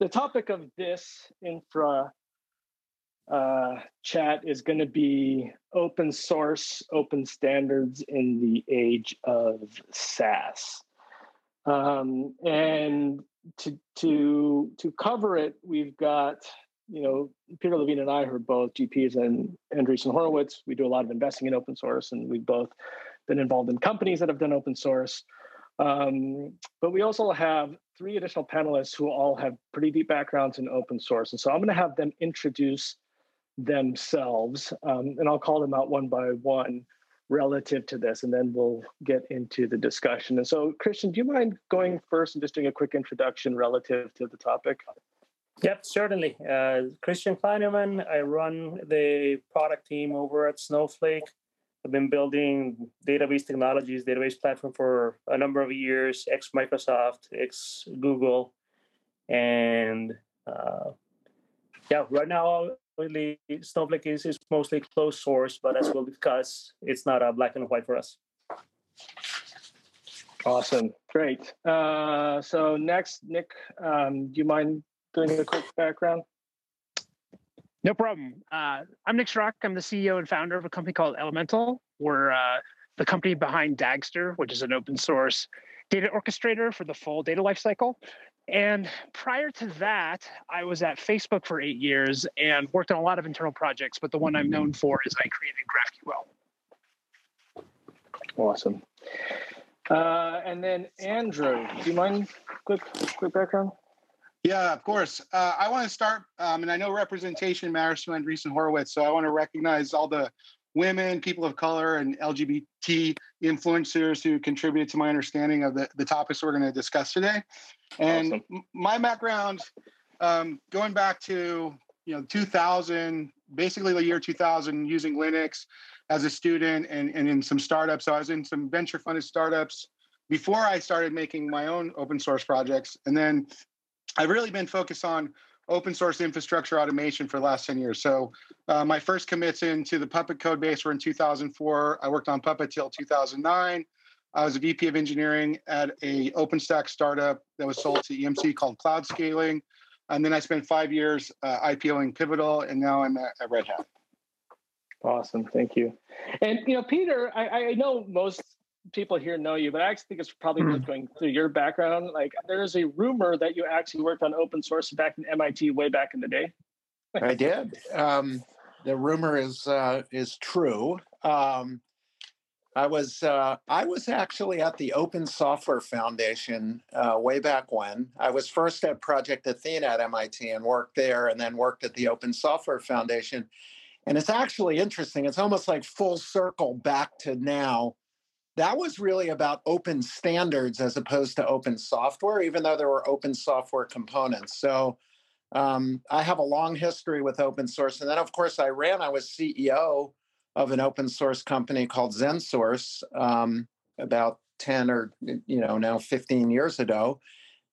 the topic of this infra uh, chat is going to be open source, open standards in the age of SaaS. Um, and to to to cover it, we've got you know Peter Levine and I, who are both GPs and Andreessen Horowitz. We do a lot of investing in open source, and we've both been involved in companies that have done open source. Um, but we also have three additional panelists who all have pretty deep backgrounds in open source, and so I'm going to have them introduce themselves, um, and I'll call them out one by one relative to this, and then we'll get into the discussion. And so, Christian, do you mind going first and just doing a quick introduction relative to the topic? Yep, certainly. Uh, Christian Kleinerman, I run the product team over at Snowflake. I've been building database technologies, database platform for a number of years, ex Microsoft, ex Google. And uh, yeah, right now really Snowflake is, is mostly closed source, but as we'll discuss, it's not a black and white for us. Awesome, great. Uh, so next, Nick, um, do you mind doing a quick background? No problem. Uh, I'm Nick Schrock. I'm the CEO and founder of a company called Elementl. We're uh, the company behind Dagster, which is an open source data orchestrator for the full data lifecycle. And prior to that, I was at Facebook for eight years and worked on a lot of internal projects. But the one I'm known for is I created GraphQL. Awesome. Uh, and then Andrew, do you mind quick quick background? Yeah, of course. Uh, I want to start, um, and I know representation matters to Andreessen Horowitz, so I want to recognize all the women, people of color, and LGBT influencers who contributed to my understanding of the, the topics we're going to discuss today. And awesome. my background, um, going back to you know 2000, basically the year 2000, using Linux as a student and, and in some startups. So I was in some venture funded startups before I started making my own open source projects. And then I've really been focused on open source infrastructure automation for the last 10 years. So uh, my first commits into the Puppet code base were in 2004. I worked on Puppet till 2009. I was a VP of engineering at a OpenStack startup that was sold to EMC called Cloudscaling. And then I spent five years uh, IPOing Pivotal, and now I'm at, at Red Hat. Awesome, thank you. And you know, Peter, I, I know most people here know you, but I actually think it's probably worth going through your background. Like, there is a rumor that you actually worked on open source back in MIT way back in the day. I did. Um, the rumor is uh, is true. Um, I was uh, I was actually at the Open Software Foundation uh, way back when. I was first at Project Athena at MIT and worked there, and then worked at the Open Software Foundation. And it's actually interesting. It's almost like full circle back to now. That was really about open standards as opposed to open software, even though there were open software components. So um, I have a long history with open source. And then, of course, I ran, I was CEO of an open source company called XenSource um, about 10 or, you know, now 15 years ago.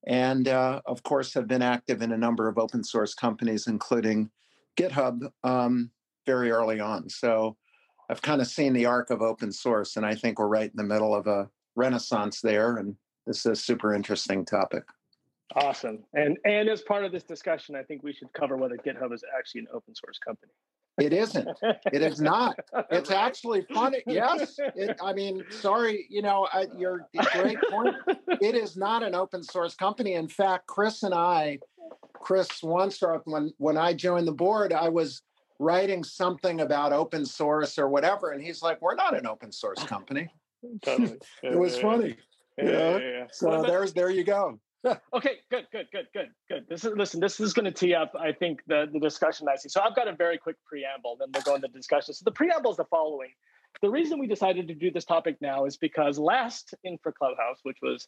And uh, of course, have been active in a number of open source companies, including GitHub, um, very early on. So I've kind of seen the arc of open source, and I think we're right in the middle of a renaissance there. And this is a super interesting topic. Awesome. And and as part of this discussion, I think we should cover whether GitHub is actually an open source company. It isn't. It is not. It's right. actually funny. Yes. It, I mean, sorry, you know, I, you're great point. It is not an open source company. In fact, Chris and I, Chris Wanstrath, when when I joined the board, I was writing something about open source or whatever, and he's like, "We're not an open source company." Totally. it was funny. Yeah. yeah. yeah so well, there's there you go. okay, good, good, good, good, good. This is listen. This is going to tee up, I think, the the discussion I see. So I've got a very quick preamble, then we'll go into discussion. So the preamble is the following: the reason we decided to do this topic now is because last Infra Clubhouse, which was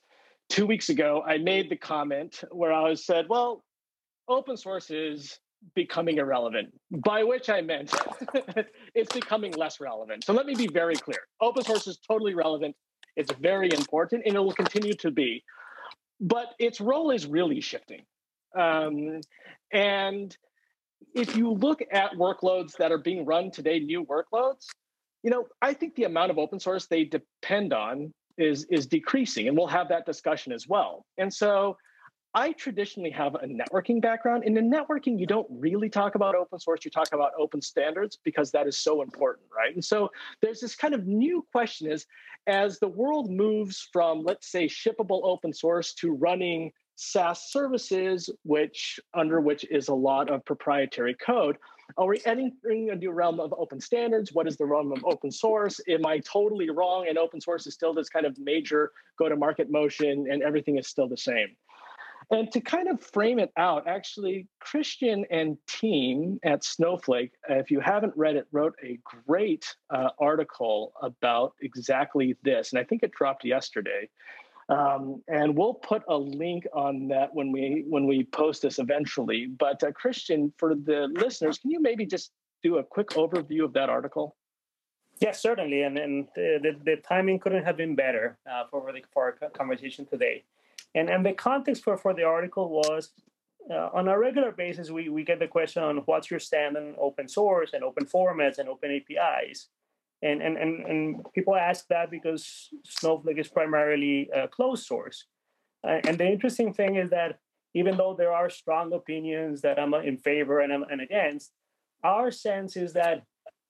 two weeks ago, I made the comment where I was said, well, open source is becoming irrelevant, by which I meant it's becoming less relevant. So let me be very clear: open source is totally relevant. It's very important, and it will continue to be but its role is really shifting. Um, and if you look at workloads that are being run today, new workloads, you know, I think the amount of open source they depend on is is decreasing, and we'll have that discussion as well. And so, I traditionally have a networking background. And in networking, you don't really talk about open source, you talk about open standards because that is so important, right? And so there's this kind of new question is as the world moves from, let's say, shippable open source to running SaaS services, which under which is a lot of proprietary code. Are we entering a new realm of open standards? What is the realm of open source? Am I totally wrong? And open source is still this kind of major go-to-market motion, and everything is still the same. And to kind of frame it out, actually, Christian and team at Snowflake, if you haven't read it, wrote a great uh, article about exactly this. And I think it dropped yesterday. Um, and we'll put a link on that when we when we post this eventually. But uh, Christian, for the listeners, can you maybe just do a quick overview of that article? Yes, certainly, and and the, the, the timing couldn't have been better uh, for the for our conversation today. And and the context for for the article was uh, on a regular basis we we get the question on what's your stand on open source and open formats and open APIs and and and, and people ask that because Snowflake is primarily a closed source. Uh, and the interesting thing is that even though there are strong opinions that I'm in favor and I'm and against, our sense is that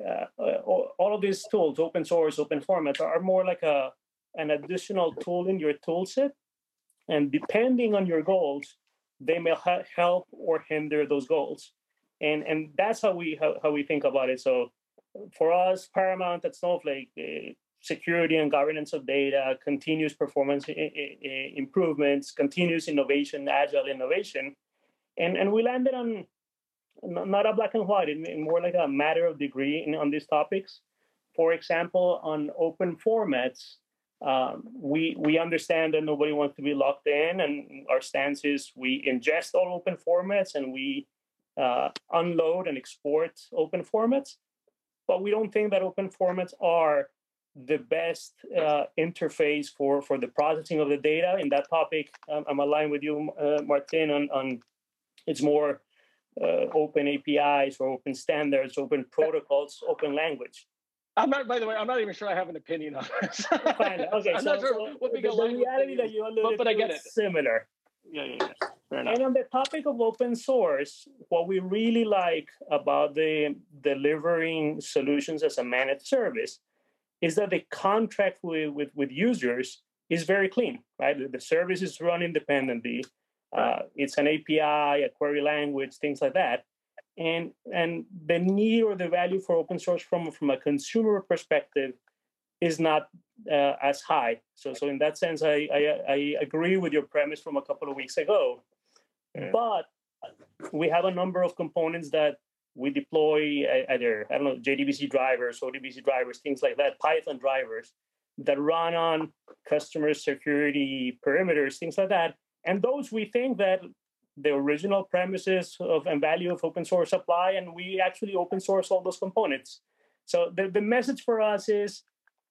uh, all of these tools, open source, open formats, are more like a an additional tool in your tool set. And depending on your goals, they may ha- help or hinder those goals. And and that's how we how, how we think about it. So for us, paramount at Snowflake, uh, security and governance of data, continuous performance I- I- improvements, continuous innovation, agile innovation. And, and we landed on not a black and white, more like a matter of degree in, on these topics. For example, on open formats, um, we we understand that nobody wants to be locked in, and our stance is we ingest all open formats and we uh, unload and export open formats but we don't think that open formats are the best uh, interface for, for the processing of the data. In that topic, um, I'm aligned with you, uh, Martin, on, on it's more uh, open APIs or open standards, open protocols, open language. I'm not. By the way, I'm not even sure I have an opinion on this. Fine. Okay, I'm so, not sure so what the, the reality that you alluded but, but I get it. similar. Yeah, yeah, yeah. And on the topic of open source, what we really like about the delivering solutions as a managed service is that the contract with, with, with users is very clean, right? The service is run independently. Uh, it's an API, a query language, things like that. And and the need or the value for open source from from a consumer perspective is not uh, as high. So so in that sense, I, I I agree with your premise from a couple of weeks ago but we have a number of components that we deploy either, I don't know, JDBC drivers, ODBC drivers, things like that, Python drivers that run on customer security perimeters, things like that. And those we think that the original premises of and value of open source apply, and we actually open source all those components. So the, the message for us is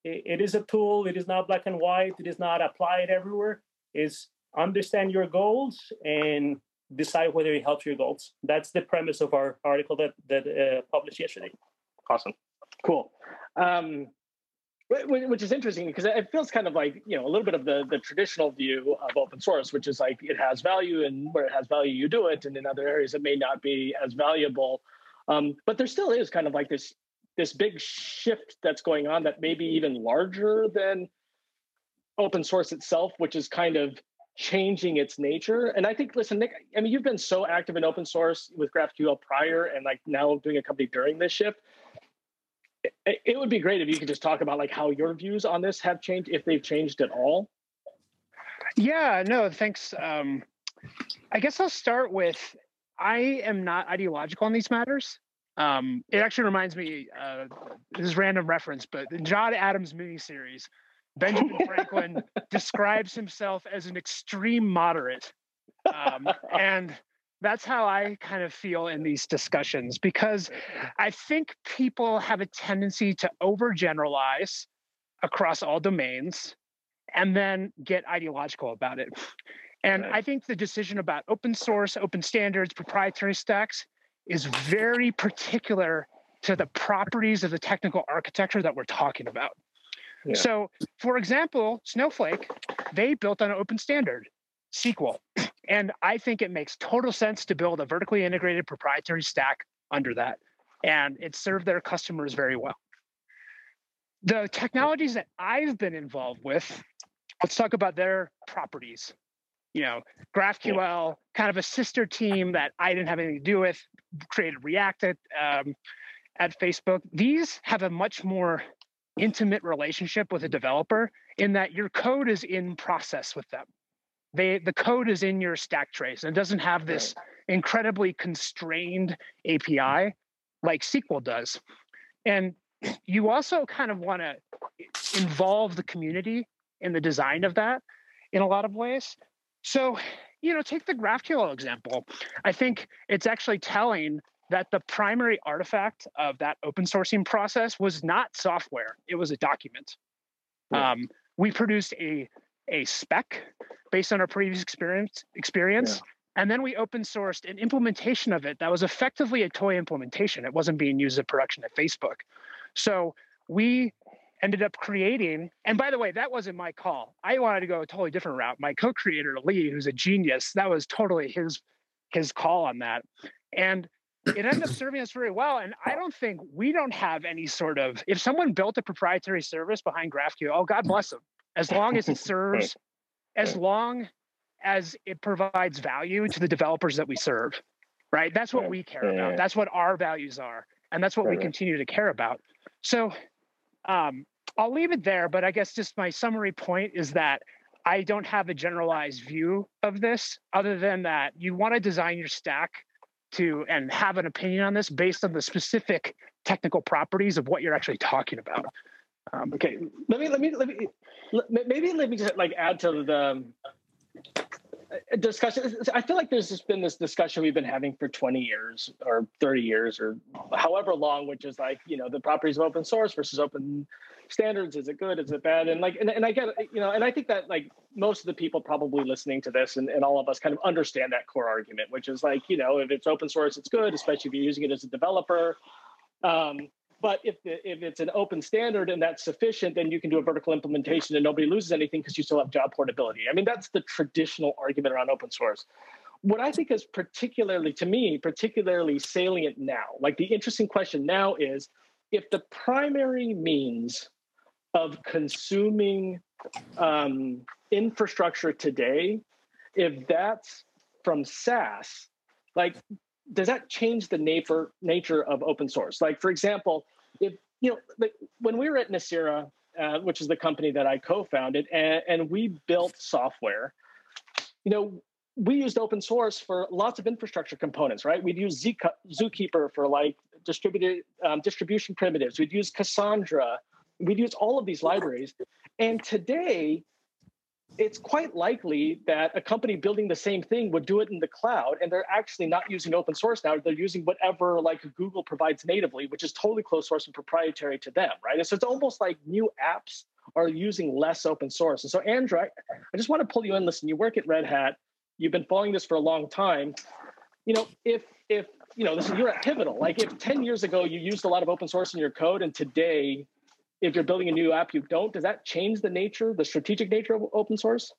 it, it is a tool, it is not black and white, it is not applied everywhere. Is understand your goals and decide whether it helps your goals. That's the premise of our article that that uh, published yesterday. Awesome, cool. Um, which is interesting because it feels kind of like you know a little bit of the the traditional view of open source, which is like it has value, and where it has value, you do it, and in other areas it may not be as valuable. Um, but there still is kind of like this this big shift that's going on that may be even larger than open source itself, which is kind of changing its nature. And I think, listen, Nick, I mean, you've been so active in open source with GraphQL prior and like now doing a company during this shift. It, would be great if you could just talk about like how your views on this have changed, if they've changed at all. Yeah, no, thanks. Um, I guess I'll start with I am not ideological on these matters. Um, it actually reminds me, uh, this is random reference, but the John Adams miniseries, Benjamin Franklin describes himself as an extreme moderate. Um, and that's how I kind of feel in these discussions because I think people have a tendency to overgeneralize across all domains and then get ideological about it. And I think the decision about open source, open standards, proprietary stacks is very particular to the properties of the technical architecture that we're talking about. So, for example, Snowflake, they built on an open standard. SQL. And I think it makes total sense to build a vertically integrated proprietary stack under that. And it served their customers very well. The technologies that I've been involved with, let's talk about their properties. You know, GraphQL, kind of a sister team that I didn't have anything to do with, created React at, um, at Facebook. These have a much more intimate relationship with a developer in that your code is in process with them. They the code is in your stack trace and it doesn't have this incredibly constrained API like SQL does. And you also kind of want to involve the community in the design of that in a lot of ways. So, you know, take the GraphQL example. I think it's actually telling that the primary artifact of that open sourcing process was not software, it was a document. Yeah. Um, we produced a, a spec based on our previous experience, experience yeah. and then we open sourced an implementation of it that was effectively a toy implementation. It wasn't being used in production at Facebook. So we ended up creating, and by the way, that wasn't my call. I wanted to go a totally different route. My co-creator, Lee, who's a genius, that was totally his his call on that. And it ended up serving us very well. And I don't think we don't have any sort of, if someone built a proprietary service behind GraphQL, oh, God bless them. As long as it serves, as long as it provides value to the developers that we serve, right? That's what we care about. That's what our values are. And that's what we continue to care about. So um, I'll leave it there. But I guess just my summary point is that I don't have a generalized view of this other than that you want to design your stack to and have an opinion on this based on the specific technical properties of what you're actually talking about. Um, okay, let me let me let me maybe let me just like add to the uh, discussion. I feel like there's just been this discussion we've been having for 20 years or 30 years or however long, which is like you know the properties of open source versus open standards. Is it good? Is it bad? And like and, and i get you know and i think that like most of the people probably listening to this and, and all of us kind of understand that core argument which is like you know if it's open source it's good especially if you're using it as a developer. Um, but if, the, if it's an open standard and that's sufficient then you can do a vertical implementation and nobody loses anything because you still have job portability. I mean that's the traditional argument around open source. What i think is particularly to me particularly salient now like the interesting question now is if the primary means of consuming um, infrastructure today, if that's from SaaS, like does that change the nature nature of open source? Like for example, if you know, like when we were at Nicira, uh, which is the company that I co-founded, and, and we built software, you know, we used open source for lots of infrastructure components, right? We'd use Zookeeper for like distributed um, distribution primitives. We'd use Cassandra we'd use all of these libraries. And today, it's quite likely that a company building the same thing would do it in the cloud and they're actually not using open source now. They're using whatever like google provides natively which is totally closed source and proprietary to them right? And so it's almost like new apps are using less open source. And so andrew i, just want to pull you in. Listen you work at red hat. You've been following this for a long time. You know if if you know this you're at pivotal. Like if 10 years ago you used a lot of open source in your code and today if you're building a new app, you don't. Does that change the nature, the strategic nature of open source?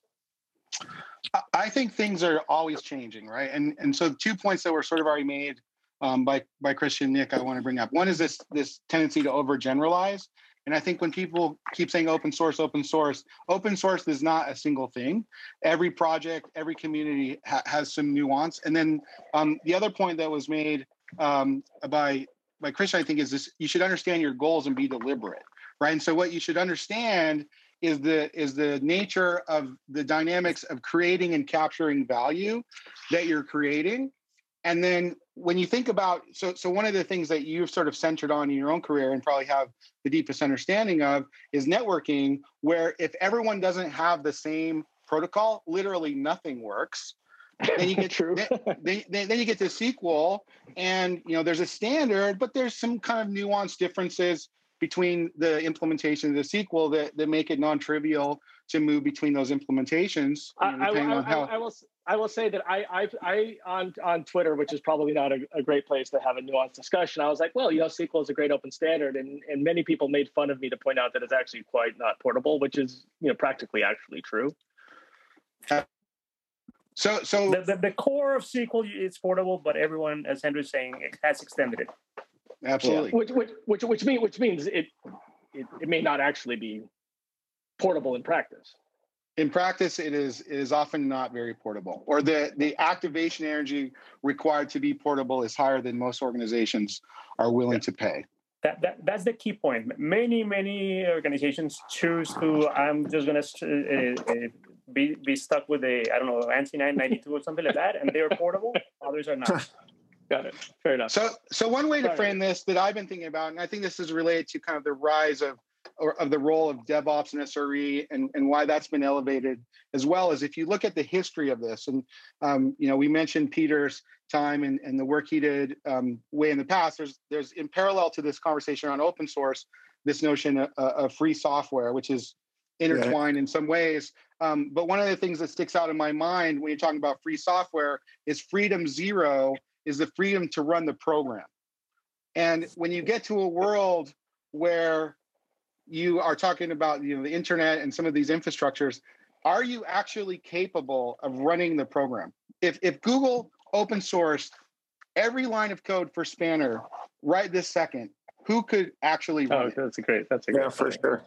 I think things are always changing, right? And and so two points that were sort of already made um, by by Christian Nick, I want to bring up. One is this this tendency to overgeneralize, and I think when people keep saying open source, open source, open source is not a single thing. Every project, every community ha- has some nuance. And then um, the other point that was made um, by by Christian, I think, is this: you should understand your goals and be deliberate right? And so what you should understand is the is the nature of the dynamics of creating and capturing value that you're creating. And then when you think about so so one of the things that you've sort of centered on in your own career and probably have the deepest understanding of is networking, where if everyone doesn't have the same protocol, literally nothing works. then you get true. then, then, then, you get the SQL, and you know there's a standard, but there's some kind of nuanced differences between the implementation of the SQL that, that make it non-trivial to move between those implementations. I, I, I, how... I, will I will say that I I, I on on Twitter, which is probably not a, a, great place to have a nuanced discussion. I was like, well, you know, SQL is a great open standard, and and many people made fun of me to point out that it's actually quite not portable, which is you know practically actually true. So, so the, the, the core of SQL is portable, but everyone, as Henry's saying, has extended it. Absolutely. Yeah. Which, which, which, which, mean, which means it, it, it may not actually be portable in practice. In practice, it is it is often not very portable, or the the activation energy required to be portable is higher than most organizations are willing yeah. to pay. That, that that's the key point. Many many organizations choose to. I'm just gonna uh, uh, be be stuck with a I don't know ANSI 992 or something like that, and they're portable. Others are not. Got it. Fair enough. So, so one way to frame this that I've been thinking about, and I think this is related to kind of the rise of or of the role of DevOps and SRE and, and why that's been elevated, as well as if you look at the history of this, and um, you know we mentioned Peter's time and, and the work he did um, way in the past. There's there's in parallel to this conversation around open source, this notion of, of free software, which is intertwined in some ways. Um, but one of the things that sticks out in my mind when you're talking about free software is freedom zero is the freedom to run the program. And when you get to a world where you are talking about you know the internet and some of these infrastructures, are you actually capable of running the program? If if Google open sourced every line of code for Spanner right this second, who could actually oh, run oh, it? That's a great. That's a great. Yeah, for sure.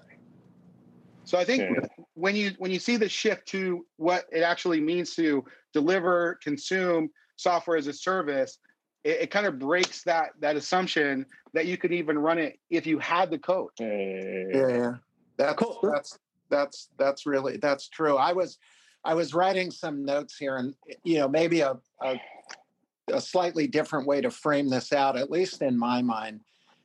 So I think yeah. when you when you see the shift to what it actually means to deliver, consume, software as a service, it, it, kind of breaks that that assumption that you could even run it if you had the code. Yeah, yeah. That's cool. that's that's that's really that's true. I was I was writing some notes here, and you know maybe a, a a slightly different way to frame this out, at least in my mind.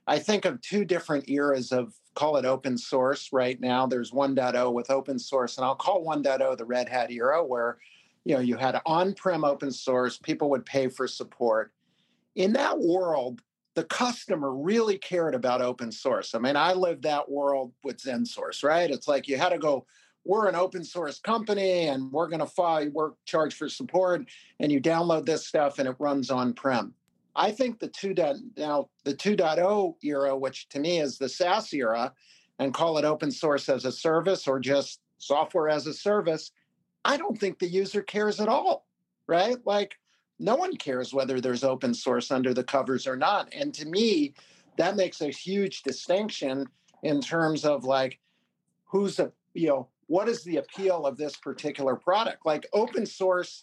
I think of two different eras of call it open source right now. There's 1.0 with open source, and I'll call 1.0 the Red Hat era, where you know you had on-prem open source people would pay for support. In that world the customer really cared about open source. I mean i lived that world with XenSource right? It's like you had to go we're an open source company and we're going to file work charge for support and you download this stuff and it runs on-prem. I think the 2. now the 2.0 era which to me is the saas era and call it open source as a service or just software as a service I don't think the user cares at all, right? Like, no one cares whether there's open source under the covers or not. And to me, that makes a huge distinction in terms of like who's a, you know, what is the appeal of this particular product? Like, open source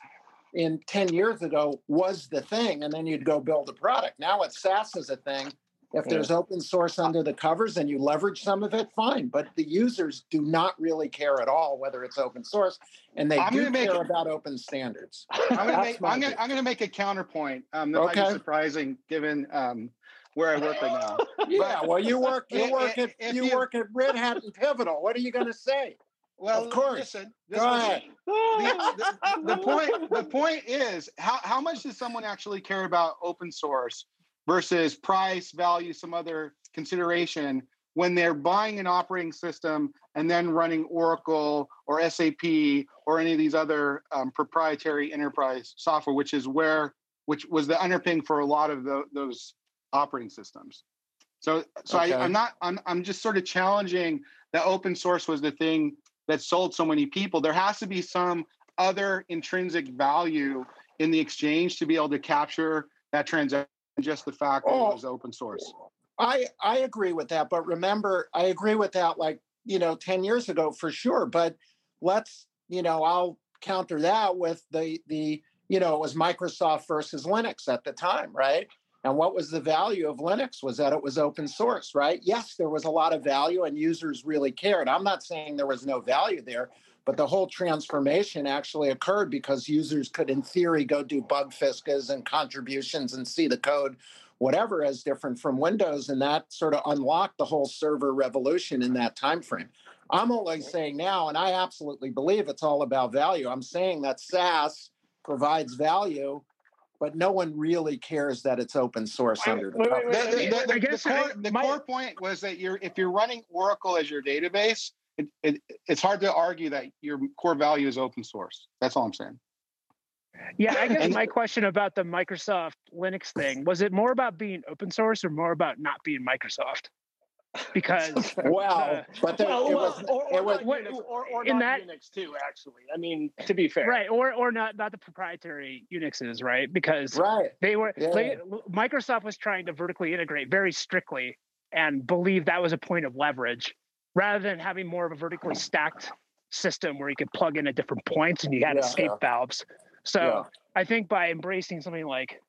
in 10 years ago was the thing, and then you'd go build a product. Now it's SaaS is a thing. If there's open source under the covers and you leverage some of it, fine. But the users do not really care at all whether it's open source, and they I'm do care a, about open standards. I'm going to make a counterpoint. Um, that okay. might be surprising given um, where I work right now. yeah, well, you work you work at you, you work at Red Hat and Pivotal. What are you going to say? Well, of course. Listen, Go ahead. The, the, the, point the point is how, how much does someone actually care about open source versus price, value, some other consideration when they're buying an operating system and then running Oracle or SAP or any of these other um, proprietary enterprise software, which is where which was the underpinning for a lot of the, those operating systems. So, so okay. I, I'm not. I'm, I'm just sort of challenging that open source was the thing that sold so many people. There has to be some other intrinsic value in the exchange to be able to capture that transaction just the fact that oh, it was open source. I I agree with that, but remember, I agree with that like you know ten years ago for sure. But let's you know I'll counter that with the the you know it was Microsoft versus Linux at the time, right? And what was the value of Linux was that it was open source, right? Yes, there was a lot of value and users really cared. I'm not saying there was no value there, but the whole transformation actually occurred because users could, in theory, go do bug fiscas and contributions and see the code, whatever, as different from Windows, and that sort of unlocked the whole server revolution in that time frame. I'm only saying now, and I absolutely believe it's all about value. I'm saying that SaaS provides value but no one really cares that it's open source under the, wait, wait, wait, the, the, the, the, core, the my, core point was that you're if you're running Oracle as your database, it, it, it's hard to argue that your core value is open source. That's all I'm saying. Yeah, I guess my question about the Microsoft Linux thing was it more about being open source or more about not being Microsoft? because wow, but there, well, it was or, or, it was not what- Unix, or, or in not that- Unix too. Actually, I mean, to be fair, right or or not not the proprietary Unixes, right? Because right. they were Yeah. they, Microsoft was trying to vertically integrate very strictly and believe that was a point of leverage rather than having more of a vertically stacked system where you could plug in at different points and you had Yeah, escape yeah. valves. So Yeah. I think by embracing something like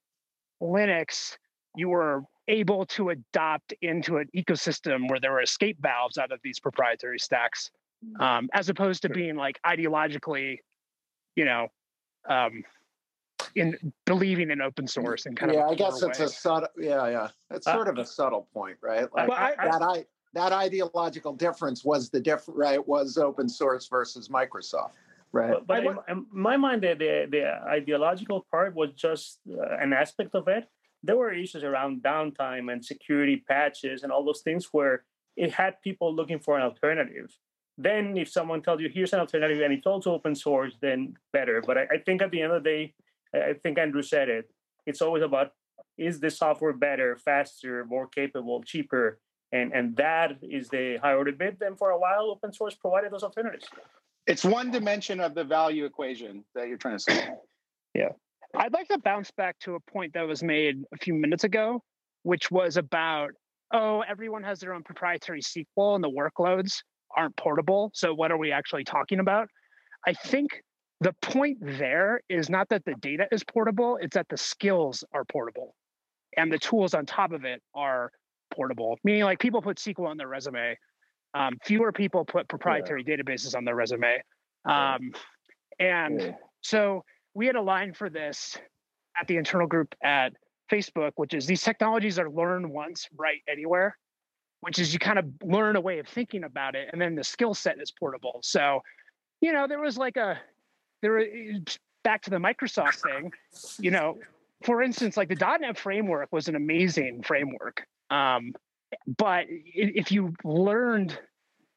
Linux, you were able to adopt into an ecosystem where there were escape valves out of these proprietary stacks, um, as opposed to being like ideologically, you know, um, in believing in open source and kind yeah, of. Yeah, I guess it's way. a subtle. Yeah, yeah. It's Uh, sort of a subtle point, right? Like I- that. I that ideological difference was the different. Right, was open source versus Microsoft. Right. But, but I in, in my mind, the, the, the ideological part was just uh, an aspect of it. There were issues around downtime and security patches and all those things where it had people looking for an alternative. Then, if someone tells you here's an alternative and it's also open source, then better. But I, I think at the end of the day, I I think Andrew said it. It's always about is the software better, faster, more capable, cheaper, and and that is the high order bit. Then for a while, open source provided those alternatives. It's one dimension of the value equation that you're trying to solve. Yeah, I'd like to bounce back to a point that was made a few minutes ago, which was about oh, everyone has their own proprietary SQL and the workloads aren't portable. So, what are we actually talking about? I think the point there is not that the data is portable, it's that the skills are portable and the tools on top of it are portable, meaning like people put SQL on their resume. Um, fewer people put proprietary databases on their resume. Um, and Yeah. so we had a line for this at the internal group at Facebook, which is these technologies are learn once, write anywhere, which is you kind of learn a way of thinking about it, and then the skill set is portable. So, you know, there was like a there were back to the Microsoft thing, you know, for instance, like the .NET framework was an amazing framework. Um, but if you learned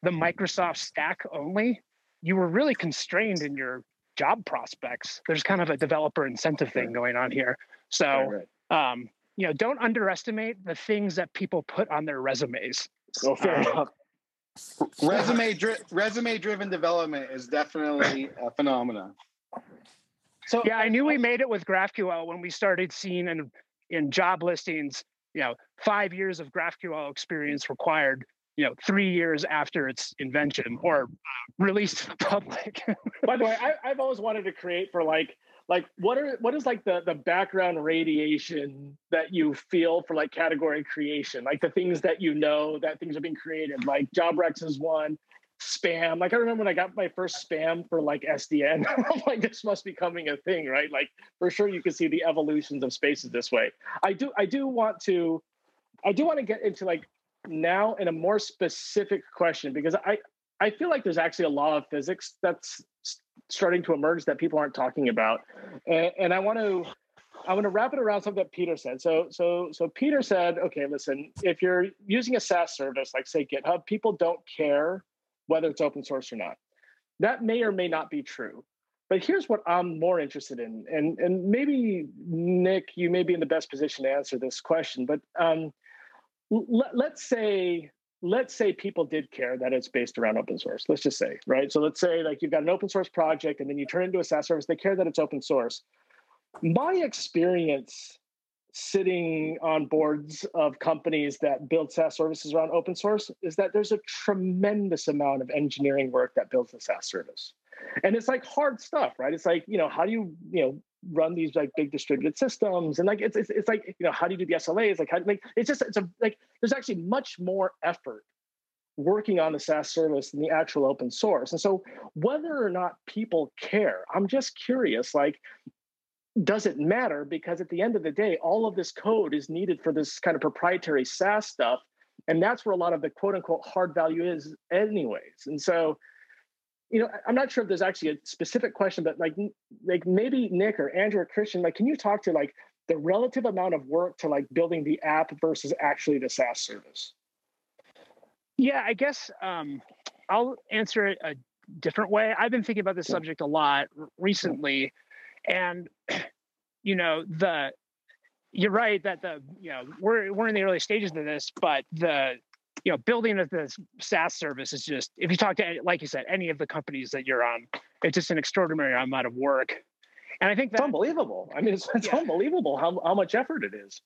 the Microsoft stack only, you were really constrained in your job prospects. There's kind of a developer incentive thing going on here. So, um, you know, don't underestimate the things that people put on their resumes. Well, fair Uh, enough. resume dri- resume driven development is definitely a phenomenon. So Yeah, I knew we made it with GraphQL when we started seeing in in job listings, you know, five years of GraphQL experience required. You know, three years after its invention or uh, release to the public. By the way, I, I've always wanted to create for like like what are what is like the the background radiation that you feel for like category creation, like the things that you know that things are being created. Like JobRex is one, spam. Like I remember when I got my first spam for like SDN. I'm like, this must be coming a thing, right? Like for sure you can see the evolutions of spaces this way. I do I do want to I do want to get into like now in a more specific question because I I feel like there's actually a law of physics that's starting to emerge that people aren't talking about, and, and I want to I want to wrap it around something that Peter said. So so so Peter said, okay, listen, if you're using a SaaS service like say GitHub, people don't care whether it's open source or not. That may or may not be true. But here's what I'm more interested in, and and maybe Nick, you may be in the best position to answer this question. But um, let, let's say let's say people did care that it's based around open source. Let's just say, right? So let's say like you've got an open source project and then you turn it into a SaaS service. They care that it's open source. My experience sitting on boards of companies that build SaaS services around open source is that there's a tremendous amount of engineering work that builds a SaaS service. And it's like hard stuff, right? It's like, you know, how do you, you know, run these like big distributed systems and like it's, it's it's like you know how do you do the SLAs like how like it's just it's a like there's actually much more effort working on the SaaS service than the actual open source and so whether or not people care I'm just curious like does it matter because at the end of the day all of this code is needed for this kind of proprietary SaaS stuff. And that's where a lot of the quote unquote hard value is anyways. And so you know, I'm not sure if there's actually a specific question, but like, like maybe Nick or Andrew or Christian, like, can you talk to like the relative amount of work to like building the app versus actually the SaaS service? Yeah, I guess um, I'll answer it a different way. I've been thinking about this subject a lot recently, and you know, the you're right that the you know we're we're in the early stages of this, but the you know, building of the SaaS service is just if you talk to like you said, any of the companies that you're on, it's just an extraordinary amount of work. And I think that's unbelievable. I mean, it's, it's yeah. unbelievable how how much effort it is.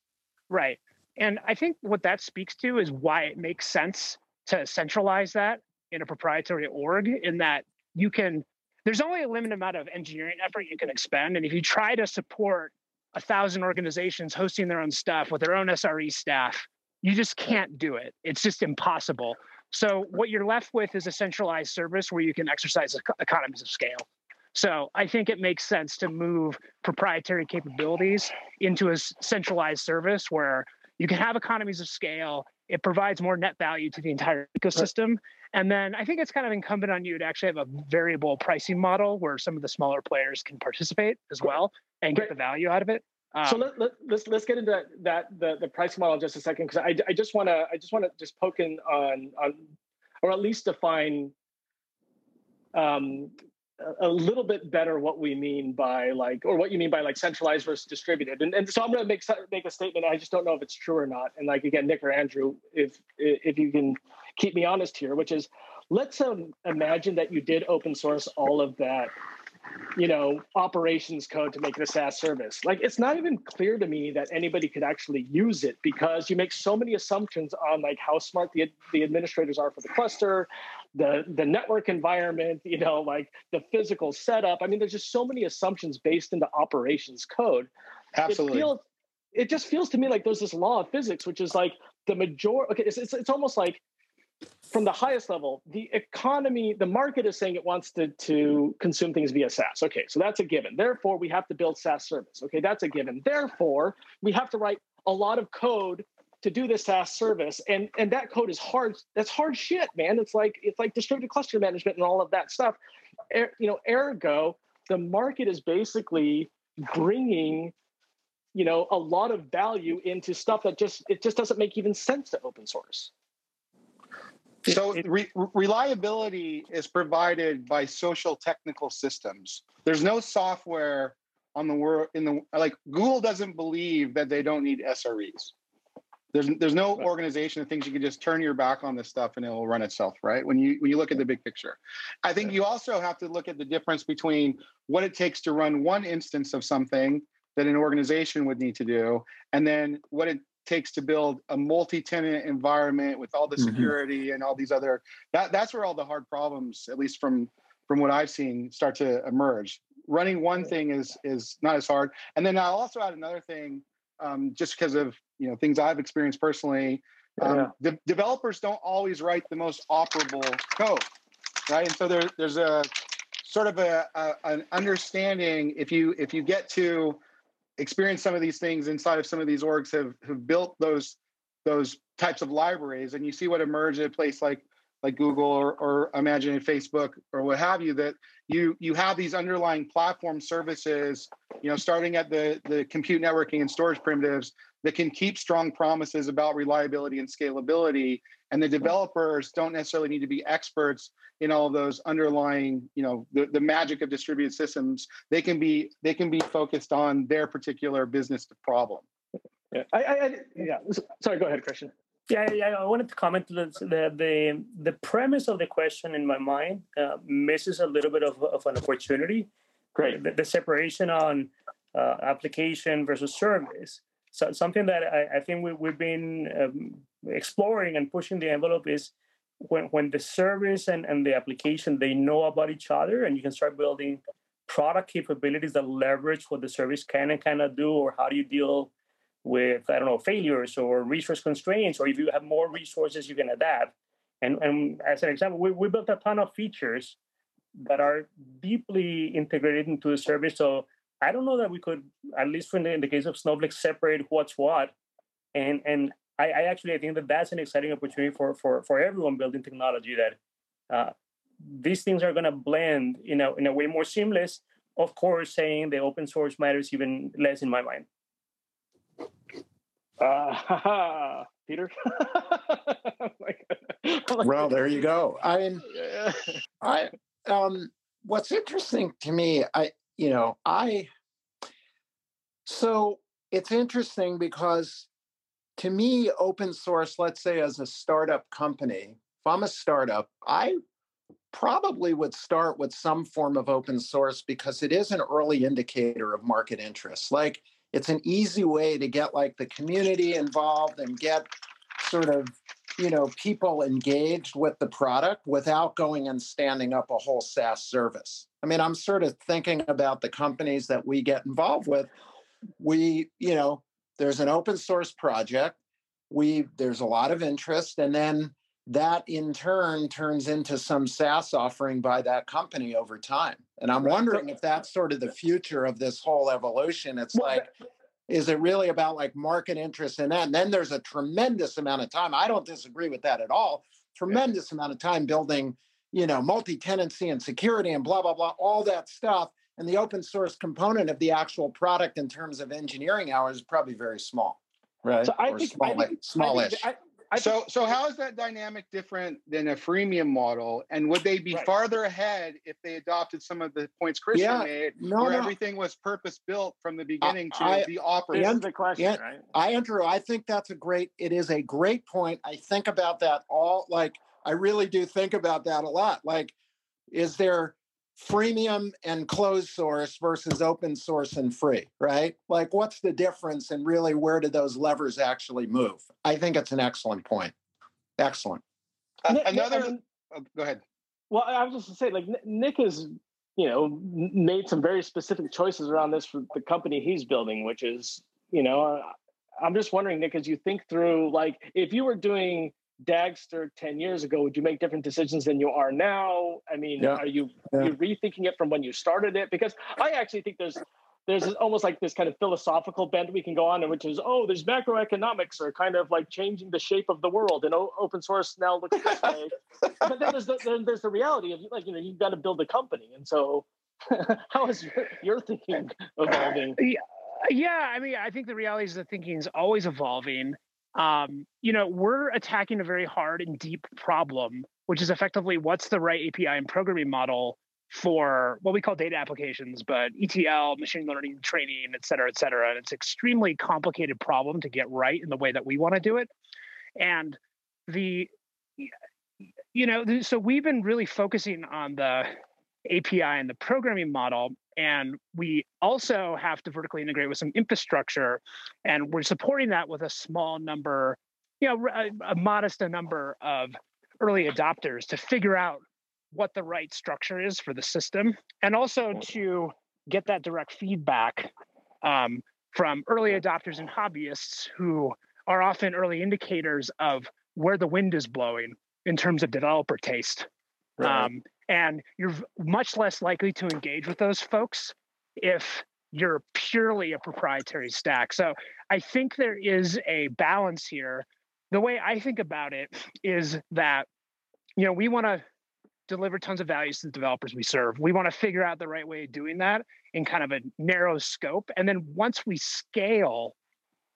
Right. And I think what that speaks to is why it makes sense to centralize that in a proprietary org in that you can there's only a limited amount of engineering effort you can expend and if you try to support a thousand organizations hosting their own stuff with their own sre staff you just can't do it. It's just impossible. So what you're left with is a centralized service where you can exercise economies of scale. So i think it makes sense to move proprietary capabilities into a centralized service where you can have economies of scale. It provides more net value to the entire ecosystem. And then i think it's kind of incumbent on you to actually have a variable pricing model where some of the smaller players can participate as well and get the value out of it. Um, so let, let, let's let's get into that, that the the pricing model in just a second because I, I just want to I just want to just poke in on on or at least define um, a little bit better what we mean by like or what you mean by like centralized versus distributed. And, and so i'm going to make make a statement. I just don't know if it's true or not. And like again nick or andrew if if you can keep me honest here which is let's um, imagine that you did open source all of that you know operations code to make it a SaaS service. Like it's not even clear to me that anybody could actually use it because you make so many assumptions on like how smart the the administrators are for the cluster, the the network environment, you know, like the physical setup. I mean, there's just so many assumptions based into operations code. Absolutely. It, feels, it just feels to me like there's this law of physics, which is like the major. Okay, it's, it's it's almost like from the highest level, the economy, the market is saying it wants to, to consume things via SaaS. Okay, so that's a given. Therefore, we have to build SaaS service. Okay, that's a given. Therefore, we have to write a lot of code to do this SaaS service. And and that code is hard. That's hard shit, man. It's like it's like distributed cluster management and all of that stuff. Er, you know, ergo, the market is basically bringing you know a lot of value into stuff that just it just doesn't make even sense to open source so re- reliability is provided by social technical systems. There's no software on the world in the like Google doesn't believe that they don't need SREs. There's there's no organization that thinks you can just turn your back on this stuff and it will run itself, right? When you when you look at the big picture. I think you also have to look at the difference between what it takes to run one instance of something that an organization would need to do and then what it takes to build a multi-tenant environment with all the mm-hmm. security mm-hmm. and all these other that that's where all the hard problems at least from from what i've seen start to emerge running one thing is is not as hard and then i'll also add another thing um, just because of you know things i've experienced personally um, yeah. the developers don't always write the most operable code right and so there, there's a sort of a, a, an understanding if you if you get to experienced some of these things inside of some of these orgs have have built those those types of libraries and you see what emerged at a place like like Google or, or imagine Facebook or what have you, that you you have these underlying platform services, you know, starting at the the compute networking and storage primitives that can keep strong promises about reliability and scalability. And the developers don't necessarily need to be experts in all of those underlying, you know, the, the magic of distributed systems. They can be they can be focused on their particular business problem. Yeah, I, I yeah. Sorry, go ahead, Christian. Yeah, yeah, I wanted to comment the the the premise of the question in my mind uh, misses a little bit of, of an opportunity. Great. The, the separation on uh, application versus service. So something that I, I think we, we've been um, exploring and pushing the envelope is when when the service and, and the application they know about each other and you can start building product capabilities that leverage what the service can and cannot do or how do you deal with I don't know failures or resource constraints, or if you have more resources, you can adapt. And, and as an example, we, we built a ton of features that are deeply integrated into the service. So I don't know that we could, at least in the, in the case of Snowflake, separate what's what. And and I, I actually I think that that's an exciting opportunity for for for everyone building technology that uh, these things are going to blend in a in a way more seamless. Of course, saying the open source matters even less in my mind. Uh, Peter. well, there you go. I mean, I um, what's interesting to me, I you know, I so it's interesting because to me, open source, let's say as a startup company, if I'm a startup, I probably would start with some form of open source because it is an early indicator of market interest. Like it's an easy way to get like the community involved and get sort of you know people engaged with the product without going and standing up a whole SaaS service. I mean, I'm sort of thinking about the companies that we get involved with. We, you know, there's an open source project. We there's a lot of interest, and then that in turn turns into some SaaS offering by that company over time. And I'm wondering if that's sort of the future of this whole evolution. It's like, is it really about like market interest in that? And then there's a tremendous amount of time. I don't disagree with that at all. Tremendous amount of time building, you know, multi-tenancy and security and blah, blah, blah, all that stuff. And the open source component of the actual product in terms of engineering hours is probably very small. Right. So I think, small, I think, smallish. I think, I so, so how is that dynamic different than a freemium model? And would they be Right. farther ahead if they adopted some of the points Christian Yeah, made, no, where no. everything was purpose built from the beginning to I- be this operating? is the question, yeah. right? I Andrew, I think that's a great. It is a great point. I think about that all. Like I really do think about that a lot. Like, is there freemium and closed source versus open source and free? Right? Like, what's the difference, and really, where do those levers actually move? I think it's an excellent point. Excellent. Uh, Nick- Nick, I another. mean, oh, go ahead. Well, I was just to say, like Nick has, you know, made some very specific choices around this for the company he's building, which is, you know, uh, I'm just wondering, Nick, as you think through, like, if you were doing Dagster 10 years ago, would you make different decisions than you are now? I mean, Yeah. are you Yeah. you rethinking it from when you started it? Because I actually think there's there's almost like this kind of philosophical bent we can go on, and which is, oh, there's macroeconomics are kind of like changing the shape of the world, and open source now looks this way. but then there's the then there's the reality of like you know you've got to build a company, and so how is your, your thinking evolving? Yeah, I mean, I think the reality is that thinking is always evolving. Um, you know, we're attacking a very hard and deep problem, which is effectively what's the right API and programming model for what we call data applications, but ETL, machine learning, training, et cetera, et cetera. And it's extremely complicated problem to get right in the way that we want to do it. And the, you know, so we've been really focusing on the API and the programming model. And we also have to vertically integrate with some infrastructure. And we're supporting that with a small number, you know, a, a modest a number of early adopters to figure out what the right structure is for the system. And also to get that direct feedback um, from early adopters and hobbyists who are often early indicators of where the wind is blowing in terms of developer taste. Um, and you're much less likely to engage with those folks if you're purely a proprietary stack. So I think there is a balance here. The way I think about it is that, you know, we want to deliver tons of values to the developers we serve. We want to figure out the right way of doing that in kind of a narrow scope. And then once we scale,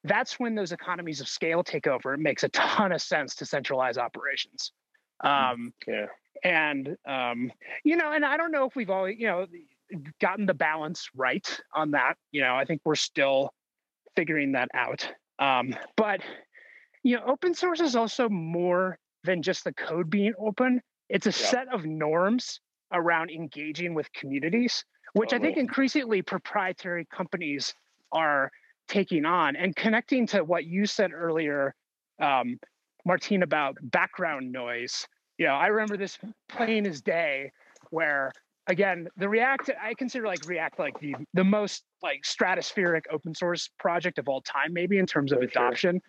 that's when those economies of scale take over. It makes a ton of sense to centralize operations. Um, Yeah. And um, you know, and I don't know if we've always, you know, gotten the balance right on that. You know, I think we're still figuring that out. Um, but you know, open source is also more than just the code being open. It's a Yeah. set of norms around engaging with communities, which I think increasingly proprietary companies are taking on and connecting to what you said earlier, um, Martine, about background noise. You know, I remember this plain as day where again the react i consider like react like the the most like stratospheric open source project of all time maybe in terms of For sure. adoption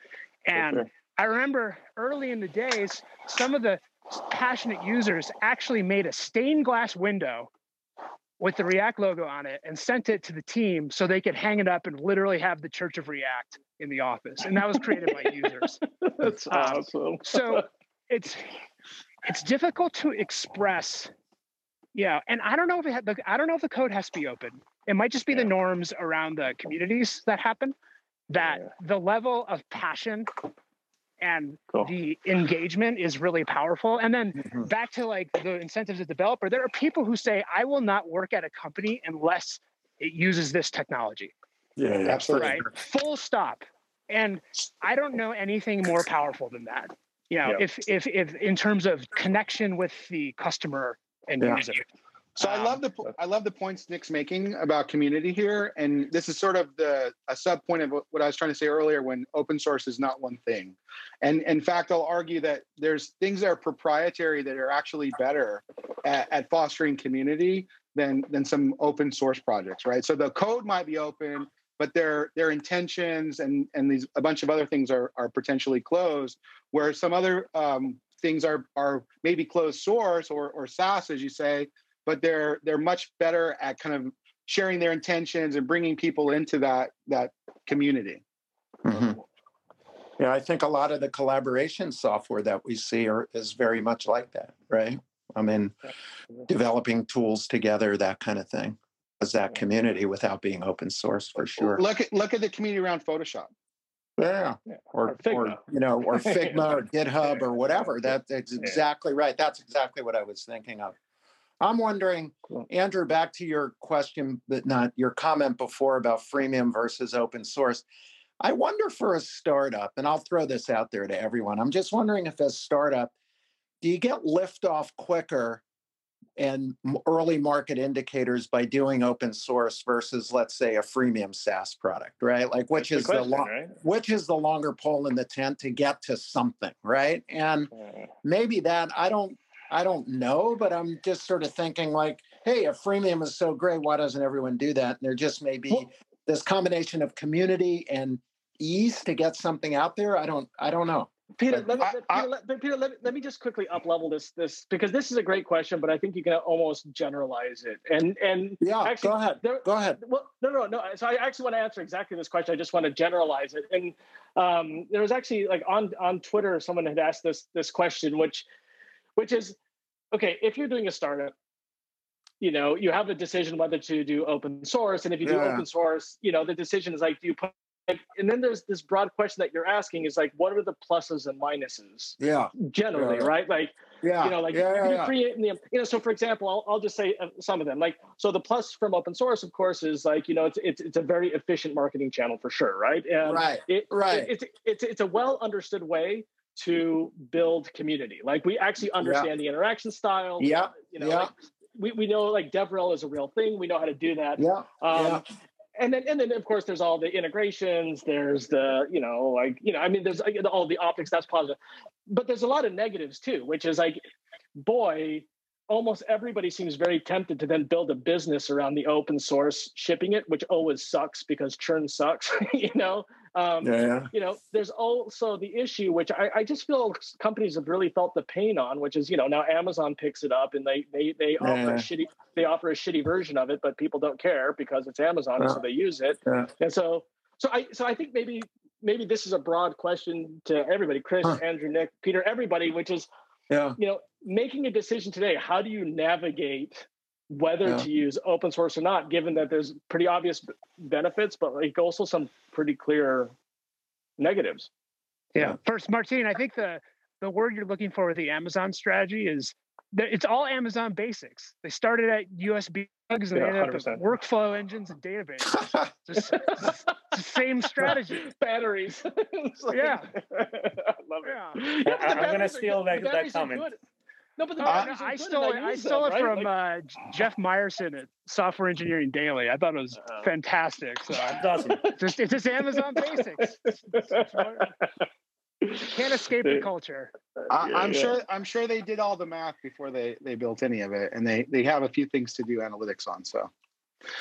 and sure. i remember early in the days some of the passionate users actually made a stained glass window with the react logo on it and sent it to the team so they could hang it up and literally have the church of react in the office and that was created by users That's Um, awesome. so it's it's difficult to express yeah and i don't know if it had i don't know if the code has to be open it might just be the norms around the communities that happen that Yeah. the level of passion and Cool. the engagement is really powerful and then Mhm. back to like the incentives of developer there are people who say i will not work at a company unless it uses this technology Yeah, Absolutely. right full stop And I don't know anything more powerful than that. You know, Yeah. if if if in terms of connection with the customer and Yeah. user. So I Um, love the I love the points Nick's making about community here, and this is sort of the a sub point of what what I was trying to say earlier. When open source is not one thing, and in fact, I'll argue that there's things that are proprietary that are actually better at, at fostering community than than some open source projects, right? So the code might be open, but their their intentions and and these a bunch of other things are are potentially closed, where some other um, things are are maybe closed source or or SaaS, as you say, but they're they're much better at kind of sharing their intentions and bringing people into that that community. Mhm. Yeah, I think a lot of the collaboration software that we see are, is very much like that, right? I mean, developing tools together, that kind of thing, as that community without being open source for sure. Look at look at the community around Photoshop. Yeah, Yeah, or, or or you know, or Figma or GitHub or whatever. That, that's exactly right. That's exactly what I was thinking of. I'm wondering, Cool. Andrew, back to your question, but not your comment before about freemium versus open source. I wonder for a startup, and I'll throw this out there to everyone. I'm just wondering if as startup, do you get liftoff quicker and early market indicators by doing open source versus, let's say, a freemium SaaS product, right? Like, which That's is the the, lo- right? which is the longer pole in the tent to get to something, right? And Yeah. maybe that I don't I don't know, but I'm just sort of thinking like, hey, if freemium is so great, why doesn't everyone do that? And there just may be Well- this combination of community and ease to get something out there. I don't I don't know. Peter, let me, I- let- I- let, Peter, let, me- let me just quickly up level this this because this is a great question, but I think you can almost generalize it. And and Yeah, Actually, go ahead. there, Go ahead. well, no, no, no. So I actually want to answer exactly this question. I just want to generalize it. And um, there was actually like on on Twitter, someone had asked this this question, which which is okay if you're doing a startup. You know, you have a decision whether to do open source, and if you do Yeah. open source, you know the decision is like, do you put? And then there's this broad question that you're asking is like, what are the pluses and minuses Yeah. generally, Yeah. right? Like, Yeah. you know, like yeah, yeah, you yeah. create the, you know, so for example, I'll, I'll just say uh, some of them. Like, so the plus from open source, of course, is like, you know, it's it's, it's a very efficient marketing channel for sure, right? And Right. it, right. it- it's it's it's a well understood way to build community. Like we actually understand the interaction style. Yeah. You know, Yeah. like, we, we know like DevRel is a real thing. We know how to do that. Yeah. Um, yeah. And then and then of course there's all the integrations there's the you know like you know i mean there's all the optics that's positive. But there's a lot of negatives too which is like boy almost everybody seems very tempted to then build a business around the open source shipping it which always sucks because churn sucks you know um, Yeah. yeah. you know there's also the issue which I, I just feel companies have really felt the pain on which is you know now amazon picks it up and they they they offer Yeah. a shitty they offer a shitty version of it but people don't care because it's amazon so they use it and so so i so i think maybe maybe this is a broad question to everybody chris Huh. andrew nick peter everybody which is Yeah. you know making a decision today how do you navigate whether Yeah. to use open source or not given that there's pretty obvious benefits but like also some pretty clear negatives Yeah. First, Martine, I think the the word you're looking for with the Amazon strategy is that it's all Amazon basics. They started at USB plugs and Yeah, they ended up 100%. at workflow engines and databases. Just, it's the same strategy. batteries like- Yeah. I love it Yeah. Yeah, but the I- I'm gonna steal that- that comment. good. No but the no, are I good stole it. and I stole them, it right? from Like- uh, Jeff Meyerson at Software Engineering Daily. I thought it was Uh-oh. fantastic. So That's awesome. just it's just Amazon basics. Can't escape the culture. I, I'm yeah. sure I'm sure they did all the math before they they built any of it, and they they have a few things to do analytics on. So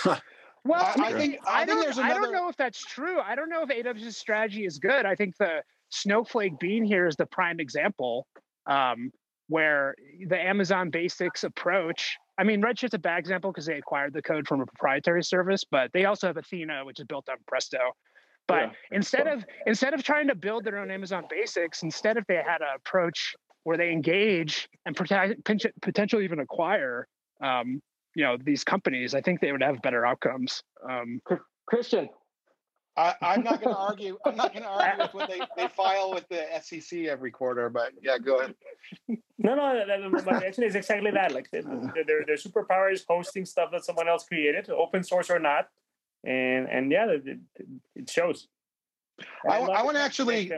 Well, I- I think- I I, think don't. there's I don't know if that's true. I don't know if AWS's strategy is good. I think the Snowflake being here is the prime example, um, where the Amazon Basics approach. I mean, Redshift's a bad example because they acquired the code from a proprietary service, but they also have Athena, which is built on Presto. But Yeah. instead of instead of trying to build their own Amazon Basics, instead if they had an approach where they engage and protect, potentially even acquire, um, you know, these companies, I think they would have better outcomes. Um, christian I, I'm not going to argue. I'm not going to argue with what they, they file with the SEC every quarter. But yeah, go ahead. No, no, that- that- but actually, it's exactly that. Like, their their their superpower is hosting stuff that someone else created, open source or not, and and yeah, it, it- it shows. I, I want to actually.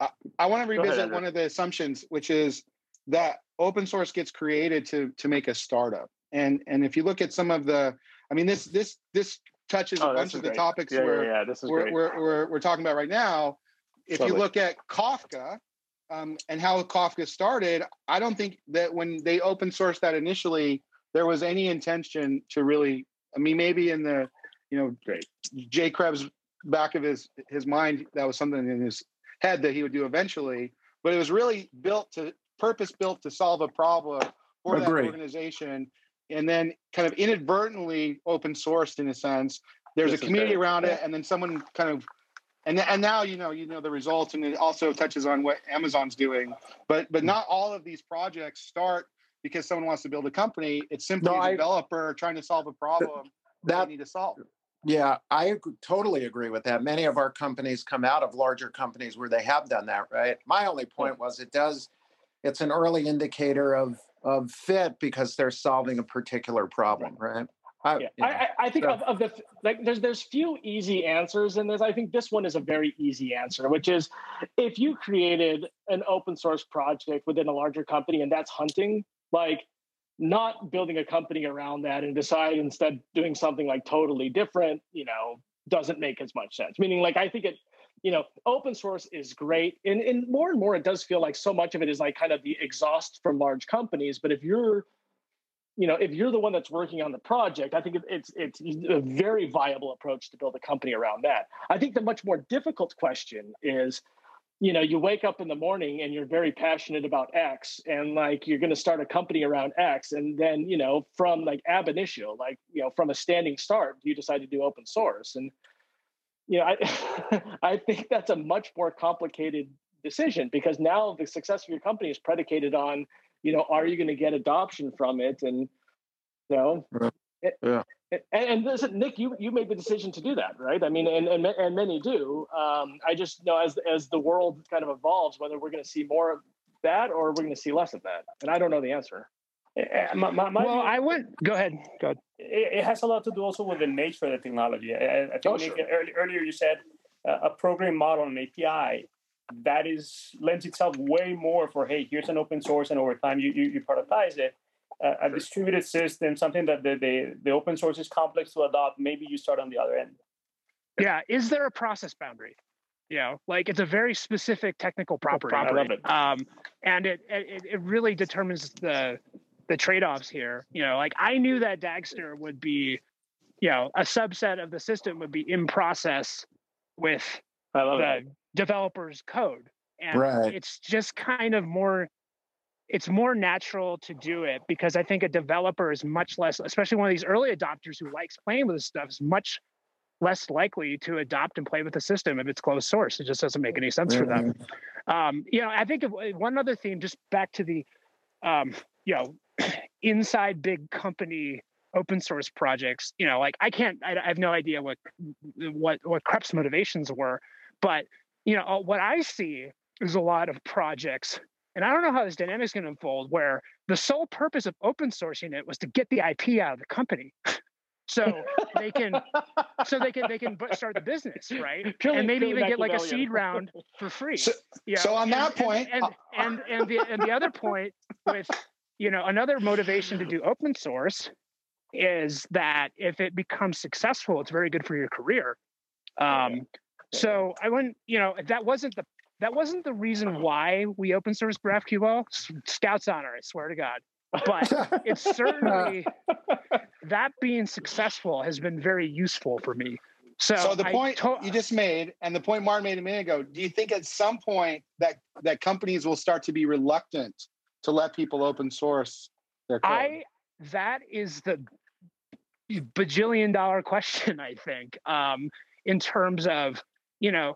I, I want to revisit ahead, one of the assumptions, which is that open source gets created to to make a startup. And and if you look at some of the, I mean, this this this touches oh, a bunch of great. the topics yeah, where yeah, yeah, we're, we're, we're, we're talking about right now. If totally. you look at Kafka um, and how Kafka started, I don't think that when they open sourced that initially, there was any intention to really. I mean, maybe in the you know Great. Jay Kreps back of his his mind that was something in his head that he would do eventually, but it was really built to purpose built to solve a problem for Agreed. that organization and then kind of inadvertently open sourced in a sense. There's a community around it, and then someone kind of and and now you know you know the results, and it also touches on what Amazon's doing. But but hmm. not all of these projects start because someone wants to build a company. It's simply no, a developer I, trying to solve a problem that, that they need to solve. Yeah, I totally agree with that. Many of our companies come out of larger companies where they have done that, right? My only point was it does, it's an early indicator of of fit because they're solving a particular problem, right? I, yeah. You know, I, I, think so. of, of, the like there's there's few easy answers in this. I think this one is a very easy answer, which is if you created an open source project within a larger company and that's hunting, like not building a company around that and decide instead doing something like totally different, you know, doesn't make as much sense. Meaning, like, I think it, you know, open source is great. And, and more and more, it does feel like so much of it is like kind of the exhaust from large companies. But if you're, you know, if you're the one that's working on the project, I think it's it's a very viable approach to build a company around that. I think the much more difficult question is you know you wake up in the morning and you're very passionate about x and like you're going to start a company around x and then you know from like ab initio like you know from a standing start you decide to do open source and you know i i think that's a much more complicated decision because now the success of your company is predicated on you know are you going to get adoption from it and you know yeah and, and listen, Nick, you you made the decision to do that, right? I mean, and and, and many do. Um, I just know as as the world kind of evolves, whether we're going to see more of that or we're going to see less of that, and I don't know the answer. Eh, eh, my, my, my well, view, I would go ahead. Go ahead. It, it, has a lot to do also with the nature of the technology. I, I think oh, Nick, sure. earlier you said uh, a program model and API that is lends itself way more for hey, here's an open source, and over time you you, you productize it a, a distributed system, something that the, the, the open source is complex to adopt, maybe you start on the other end. Yeah. Is there a process boundary? You know, like it's a very specific technical property. property. Um, and it, it it really determines the the trade-offs here. You know, like I knew that Dagster would be, you know, a subset of the system would be in process with the that. developer's code. And right. it's just kind of more it's more natural to do it because I think a developer is much less, especially one of these early adopters who likes playing with this stuff, is much less likely to adopt and play with the system if it's closed source. It just doesn't make any sense mm-hmm. for them. Um, you know, I think one other theme, just back to the, um, you know, inside big company open source projects. You know, like I can't, I, I have no idea what what what Kreps' motivations were, but you know, what I see is a lot of projects and I don't know how this dynamic is going to unfold, where the sole purpose of open sourcing it was to get the IP out of the company. so they can so they can they can start the business right purely, and maybe even get like a seed round for free so, yeah so on and, that point and and, and, and, the and the other point with you know another motivation to do open source is that if it becomes successful it's very good for your career um so i wouldn't you know that wasn't the that wasn't the reason why we open source GraphQL. Scout's honor, I swear to God. But it's certainly that being successful has been very useful for me. So, so the point to- you just made, and the point Martin made a minute ago, do you think at some point that that companies will start to be reluctant to let people open source their code? I that is the bajillion dollar question. I think um, in terms of you know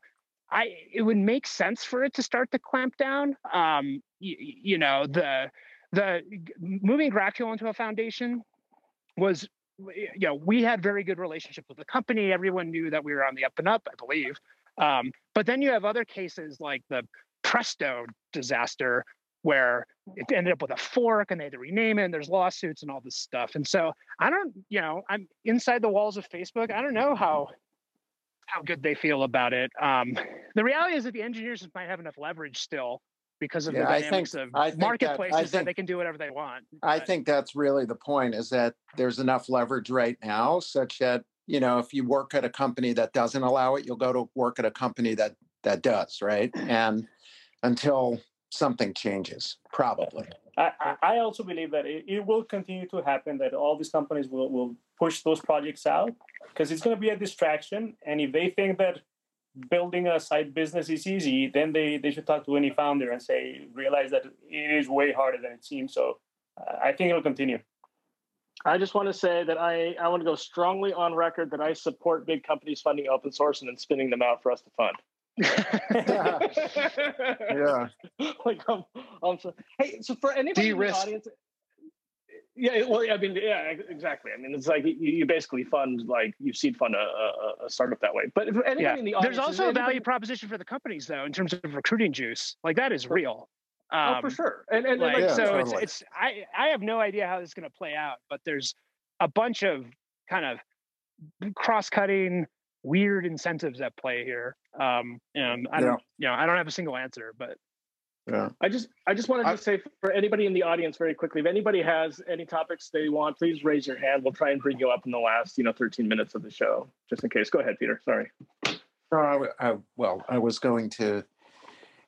I it would make sense for it to start to clamp down. Um, you, you know, the the moving GraphQL into a foundation was you know we had very good relationship with the company. Everyone knew that we were on the up and up, I believe. Um, but then you have other cases like the Presto disaster where it ended up with a fork and they had to rename it and there's lawsuits and all this stuff. And so I don't, you know, I'm inside the walls of Facebook. I don't know how how good they feel about it. Um, the reality is that the engineers might have enough leverage still because of Yeah, the dynamics think- of think that- marketplaces that, they can do whatever they want. I think that's really the point is that there's enough leverage right now such that, you know, if you work at a company that doesn't allow it, you'll go to work at a company that that does, right? And until something changes, probably. I, I- I also believe that it, it will continue to happen that all these companies will, will push those projects out because it's going to be a distraction. And if they think that building a side business is easy, then they, they should talk to any founder and say, realize that it is way harder than it seems. So uh, I think it'll continue. I just want to say that I, I want to go strongly on record that I support big companies funding open source and then spinning them out for us to fund. Yeah. yeah. like um, um so, hey so for anybody in the audience yeah well i mean yeah exactly i mean it's like you, you basically fund like you seed fund a, a, a startup that way but if anybody yeah. in the audience There's also a anybody- value proposition for the companies though in terms of recruiting juice. Like that is real. Um, oh, for sure and, and, like, Yeah, so totally. it's it's I I have no idea how this is going to play out, but there's a bunch of kind of cross-cutting weird incentives at play here. Um, and I don't you know I don't have a single answer, but Yeah. I just I just wanted I- to say for anybody in the audience very quickly, if anybody has any topics they want, please raise your hand. We'll try and bring you up in the last, you know, 13 minutes of the show, just in case. Go ahead, Peter. Sorry. No, I, w- I- well, I was going to,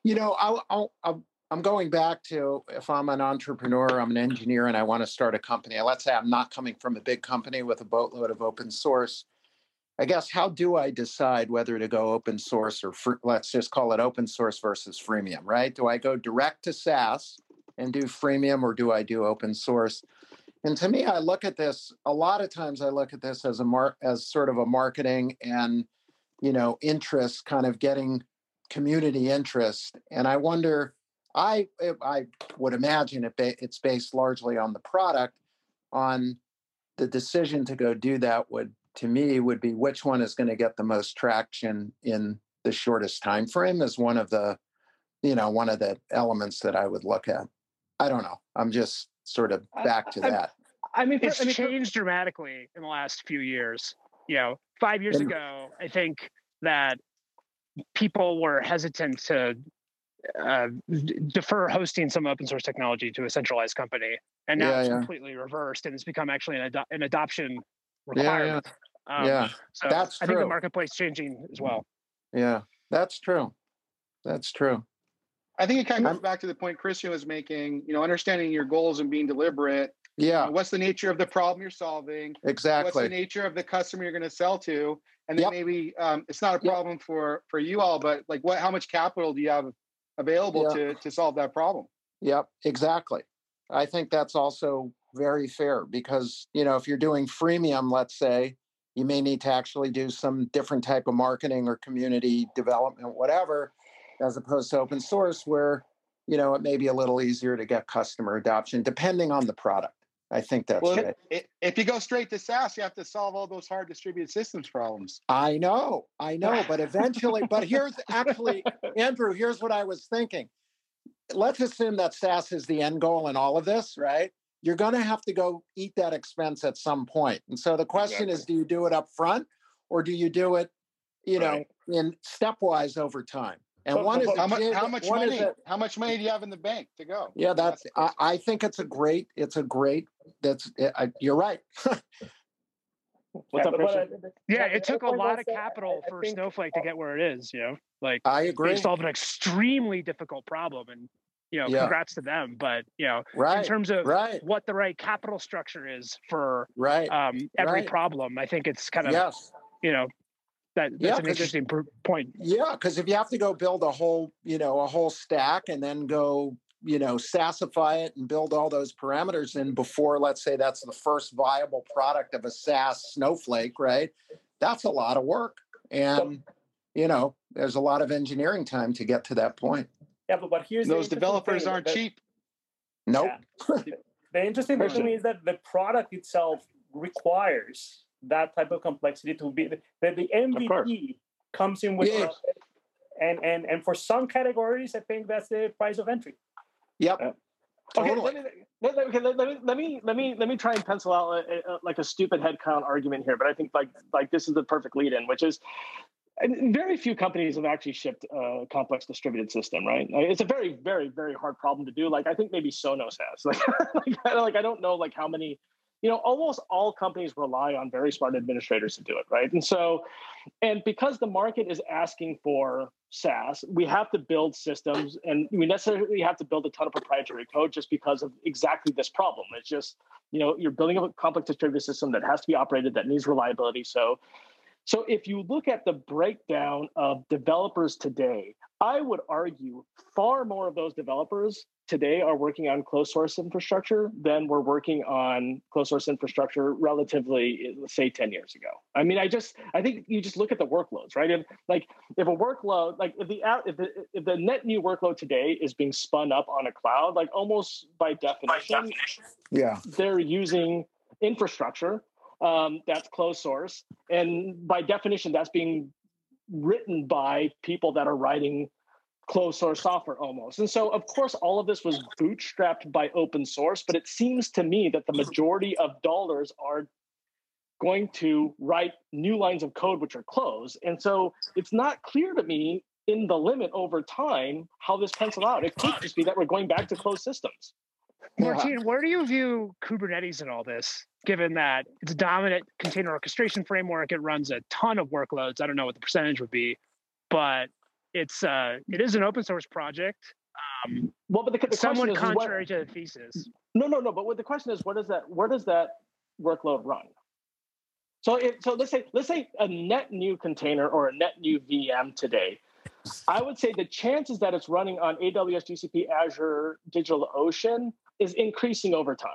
you know, I'll, I'll, I'll, I'm going back to if I'm an entrepreneur, I'm an engineer, and I want to start a company. Let's say I'm not coming from a big company with a boatload of open source. I guess how do I decide whether to go open source or fr- let's just call it open source versus freemium, right? Do I go direct to SaaS and do freemium, or do I do open source? And to me, I look at this a lot of times. I look at this as a mar- as sort of a marketing and you know interest kind of getting community interest and i wonder i i would imagine it ba- it's based largely on the product on the decision to go do that would to me would be which one is going to get the most traction in the shortest time frame is one of the you know one of the elements that i would look at i don't know i'm just sort of back to I- that I mean, it's I mean, changed dramatically in the last few years. You know, five years And- ago, I think that people were hesitant to uh, defer hosting some open source technology to a centralized company, and now Yeah, it's yeah. completely reversed, and it's become actually an, ado- an adoption yeah requirement. Um, yeah so that's I think the true. marketplace changing as well. yeah that's true that's true I think it kind of I'm- goes back to the point Christian was making. You know, understanding your goals and being deliberate. You yeah know, what's the nature of the problem you're solving? Exactly. What's the nature of the customer you're going to sell to? And then Yep. maybe um, it's not a Yep. problem for for you all, but like, what? How much capital do you have available Yeah. to to solve that problem? Yep, exactly. I think that's also very fair because, you know, if you're doing freemium, let's say, you may need to actually do some different type of marketing or community development, whatever, as opposed to open source where, you know, it may be a little easier to get customer adoption depending on the product. I think that's Well, right. i- if you go straight to SaaS, you have to solve all those hard distributed systems problems. I know, I know, but eventually, but here's actually, Andrew, here's what I was thinking. Let's assume that SaaS is the end goal in all of this, right? You're going to have to go eat that expense at some point. And so the question is do you do it up front or do you do it, you know, in stepwise over time? And But- one is How a much? How much one is money? a- How much money do you have in the bank to go? yeah, that's. the I. I think it's a great. It's a great. That's. I, you're right. What's up, but, uh, Christian? Yeah, it took a lot of that I- capital I for think- Snowflake to get where it is. You know, like I they agree. solved an extremely difficult problem, and you know, Yeah. congrats to them. But you know, right. in terms of Right. what the right capital structure is for Right. um, every Right. problem, I think it's kind of yes. you know that that's Yeah, an interesting point. Yeah, because if you have to go build a whole, you know, a whole stack and then go, you know, SaaSify it and build all those parameters in before, let's say that's the first viable product of a SaaS snowflake, right? That's a lot of work. And, you know, there's a lot of engineering time to get to that point. Yeah, but, but here's Those developers aren't that- cheap. Nope. The interesting thing to me is that the product itself requires that type of complexity to be that the. MVP comes in with Yes. and and and for some categories, I think that's the price of entry. Yep. Uh, okay, Totally. let me, let, okay, let, let me let me let me let me try and pencil out a, a, like a stupid head count argument here, but I think like like this is the perfect lead in, which is very few companies have actually shipped a complex distributed system, right? It's a very, very, very hard problem to do. Like I think maybe Sonos has. Like, like, like I don't know like how many you know almost all companies rely on very smart administrators to do it right and so and because the market is asking for SaaS, we have to build systems and we necessarily have to build a ton of proprietary code just because of exactly this problem. It's just, you know, you're building a complex distributed system that has to be operated, that needs reliability. So so if you look at the breakdown of developers today, I would argue far more of those developers today are working on closed source infrastructure than were working on closed source infrastructure relatively, say, 10 years ago. I mean, I just, I think you just look at the workloads, right? If like if a workload, like if the if the, if the net new workload today is being spun up on a cloud, like almost by definition, by definition. yeah, they're using infrastructure um, that's closed source. And by definition, that's being written by people that are writing closed source software almost. And so, of course, all of this was bootstrapped by open source, but it seems to me that the majority of dollars are going to write new lines of code which are closed. And so it's not clear to me in the limit over time how this pencils out. It could just be that we're going back to closed systems. Martin, where do you view Kubernetes in all this? Given that it's a dominant container orchestration framework, it runs a ton of workloads. I don't know what the percentage would be, but it's uh, it is an open source project. Um, well, but the, the somewhat is, contrary what, to the thesis. No, no, no. But what the question is, what does that where does that workload run? So, so let's say let's say a net new container or a net new VM today I would say the chances that it's running on AWS, GCP, Azure, DigitalOcean is increasing over time.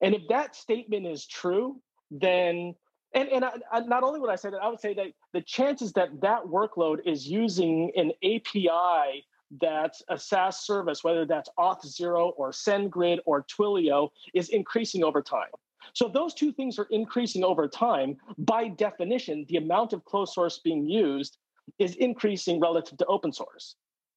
And if that statement is true, then and and I, I, not only would I say that, I would say that the chances that that workload is using an API that's a SaaS service, whether that's Auth0 or SendGrid or Twilio, is increasing over time. So those two things are increasing over time, by definition, the amount of closed source being used is increasing relative to open source.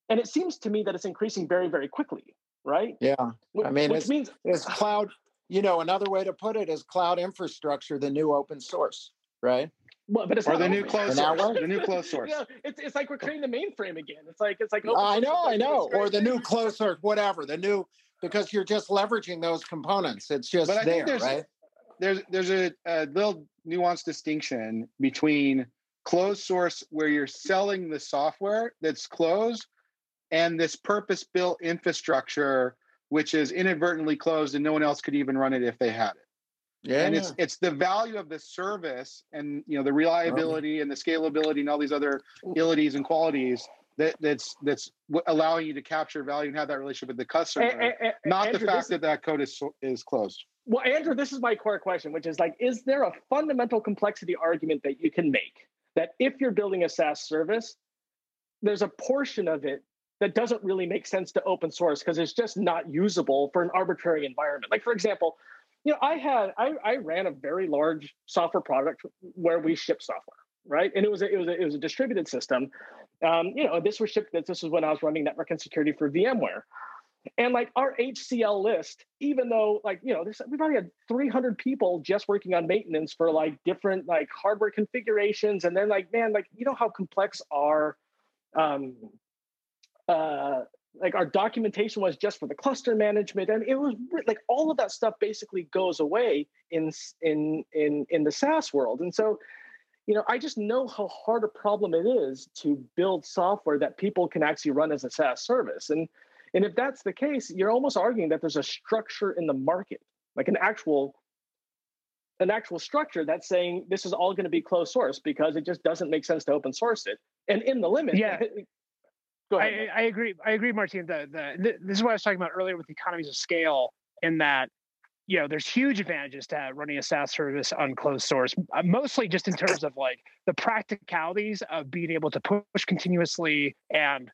And it seems to me that it's increasing very, very quickly, right? Yeah. I mean, which it's, means it's cloud, you know, another way to put it is cloud infrastructure, the new open source, right? Well, but it's or the new closed source. The new closed source. yeah, it's, it's like we're creating the mainframe again. It's like it's like oh, I know, I know, or the new closed source, whatever. The new because you're just leveraging those components. It's just there, there's, right? There's there's a, a little nuanced distinction between closed source where you're selling the software that's closed and this purpose built infrastructure which is inadvertently closed and no one else could even run it if they had it. Yeah. And it's it's the value of the service and you know the reliability and the scalability and all these other abilities and qualities that that's that's allowing you to capture value and have that relationship with the customer and, and, not Andrew, the fact that that code is is closed. Well andrew this is my core question which is like is there a fundamental complexity argument that you can make? That if you're building a SaaS service, there's a portion of it that doesn't really make sense to open source because it's just not usable for an arbitrary environment. Like for example, you know, I had I, I ran a very large software product where we ship software, right? And it was a, it was a, it was a distributed system. Um, you know, this was shipped. This was when I was running network and security for VMware. And like our HCL list, even though like you know, there's we probably had 300 people just working on maintenance for like different like hardware configurations, and then like man, like you know how complex our um uh like our documentation was just for the cluster management and it was like all of that stuff basically goes away in in in in the SaaS world and so you know I just know how hard a problem it is to build software that people can actually run as a SaaS service and and if that's the case, you're almost arguing that there's a structure in the market, like an actual an actual structure that's saying this is all going to be closed source because it just doesn't make sense to open source it. And in the limit, yeah. Go ahead. I, I, agree. I agree, Martin. The, the, this is what I was talking about earlier with economies of scale. In that, you know, there's huge advantages to running a SaaS service on closed source. Uh, mostly just in terms of like the practicalities of being able to push continuously and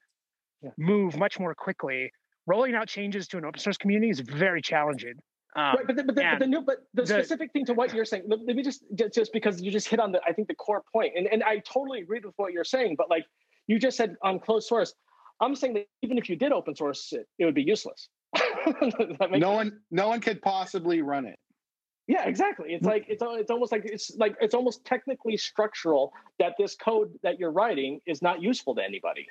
move much more quickly. Rolling out changes to an open source community is very challenging. Um, right, but the, but, the, but the new, but the, the, specific thing to what you're saying, let, let me just, just because you just hit on the, I think the core point, and and I totally agree with what you're saying. But like you just said on closed source, I'm saying that even if you did open source it, it would be useless. no one, no one could possibly run it. Yeah, exactly. It's like it's it's almost like it's like it's almost technically structural that this code that you're writing is not useful to anybody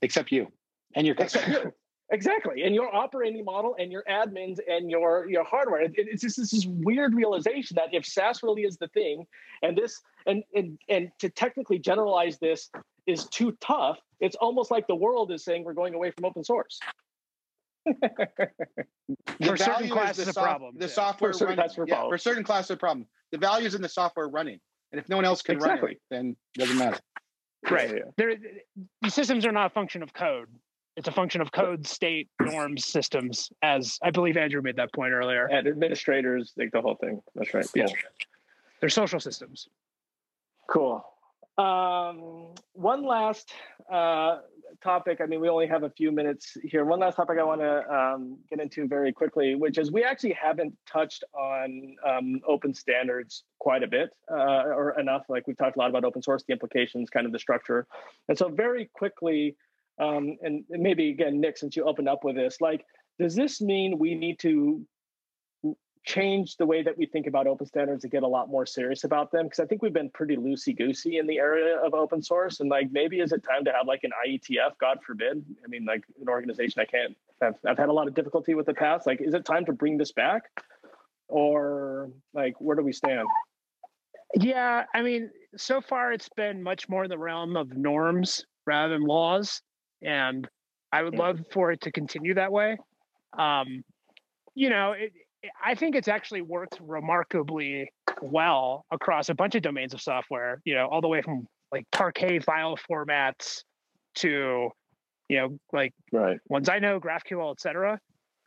except you and your except you. Exactly, and your operating model and your admins and your your hardware. It, it's just this weird realization that if SaaS really is the thing, and this and and and to technically generalize this is too tough. It's almost like the world is saying we're going away from open source. for certain classes of problem. The yeah. software for running, for, yeah, for certain classes of problem. The value is in the software running, and if no one else can exactly. run it, then it doesn't matter. Right. Yeah, yeah. these systems are not a function of code it's a function of code, state, norms, systems. As I believe Andrew made that point earlier. And administrators, like the whole thing. That's right. Yes. They're social systems. Cool. Um, one last uh, topic. I mean, we only have a few minutes here. One last topic I want to um, get into very quickly, which is we actually haven't touched on um, open standards quite a bit uh, or enough. Like we've talked a lot about open source, the implications, kind of the structure. And so, very quickly, um, and maybe again, Nick, since you opened up with this, like, does this mean we need to change the way that we think about open standards and get a lot more serious about them? Because I think we've been pretty loosey goosey in the area of open source, and like, maybe is it time to have like an IETF? God forbid. I mean, like an organization I can't. I've, I've had a lot of difficulty with the past. Like, is it time to bring this back, or like, where do we stand? Yeah, I mean, so far it's been much more in the realm of norms rather than laws and I would love for it to continue that way. Um, you know, it, I think it's actually worked remarkably well across a bunch of domains of software. You know, all the way from like Parquet file formats to, you know, like right. ones I know, GraphQL, etc.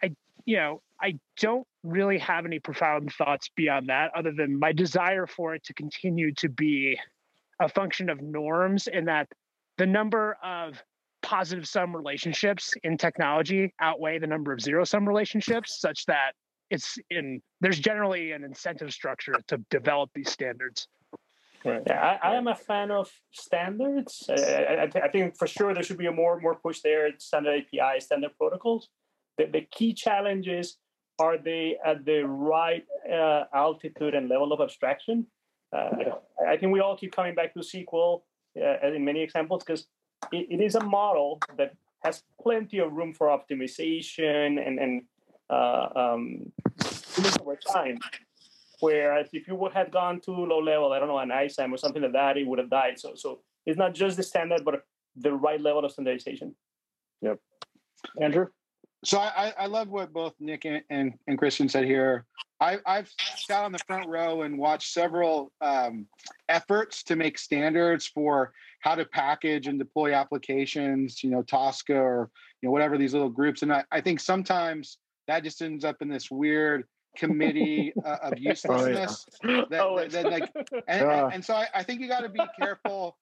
I, you know, I don't really have any profound thoughts beyond that, other than my desire for it to continue to be a function of norms, and that the number of positive sum relationships in technology outweigh the number of zero sum relationships such that it's in there's generally an incentive structure to develop these standards. Right. Yeah i, I am a fan of standards. I, I, I, think for sure there should be a more more push there standard api standard protocols. The, the key challenge is are they at the right uh, altitude and level of abstraction? Uh, yeah. I think we all keep coming back to SQL uh, in many examples because it, it is a model that has plenty of room for optimization and, and uh, um, over time. Whereas if you had gone to low level, I don't know, an ISAM or something like that, it would have died. So, so it's not just the standard, but the right level of standardization. Yep. Andrew? So I, I love what both Nick and, and, and Christian said here. I, I've sat on the front row and watched several um, efforts to make standards for how to package and deploy applications, you know, Tosca or you know whatever these little groups. And I, I think sometimes that just ends up in this weird committee uh, of uselessness. Oh, yeah. that, that, that, like, and, and, and so I, I think you got to be careful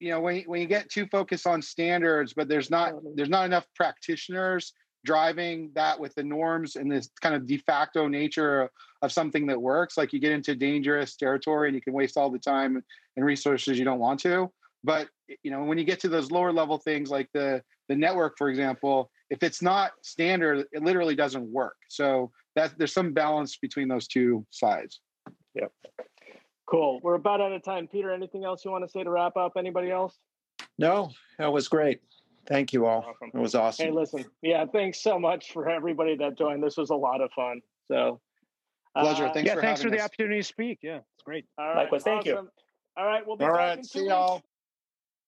you know when, when you get too focused on standards but there's not there's not enough practitioners driving that with the norms and this kind of de facto nature of something that works. Like you get into dangerous territory and you can waste all the time and resources you don't want to. But you know when you get to those lower level things like the the network for example if it's not standard it literally doesn't work. So that there's some balance between those two sides. Yep. Cool. We're about out of time. Peter anything else you want to say to wrap up? Anybody else? No that was great Thank you all. Awesome. It was awesome. Hey, listen, yeah, thanks so much for everybody that joined. This was a lot of fun. So, pleasure. Uh, thanks yeah, for thanks for the opportunity to speak. Yeah, it's great. All right, Likewise, thank awesome. you. All right, we'll be all right. See y'all.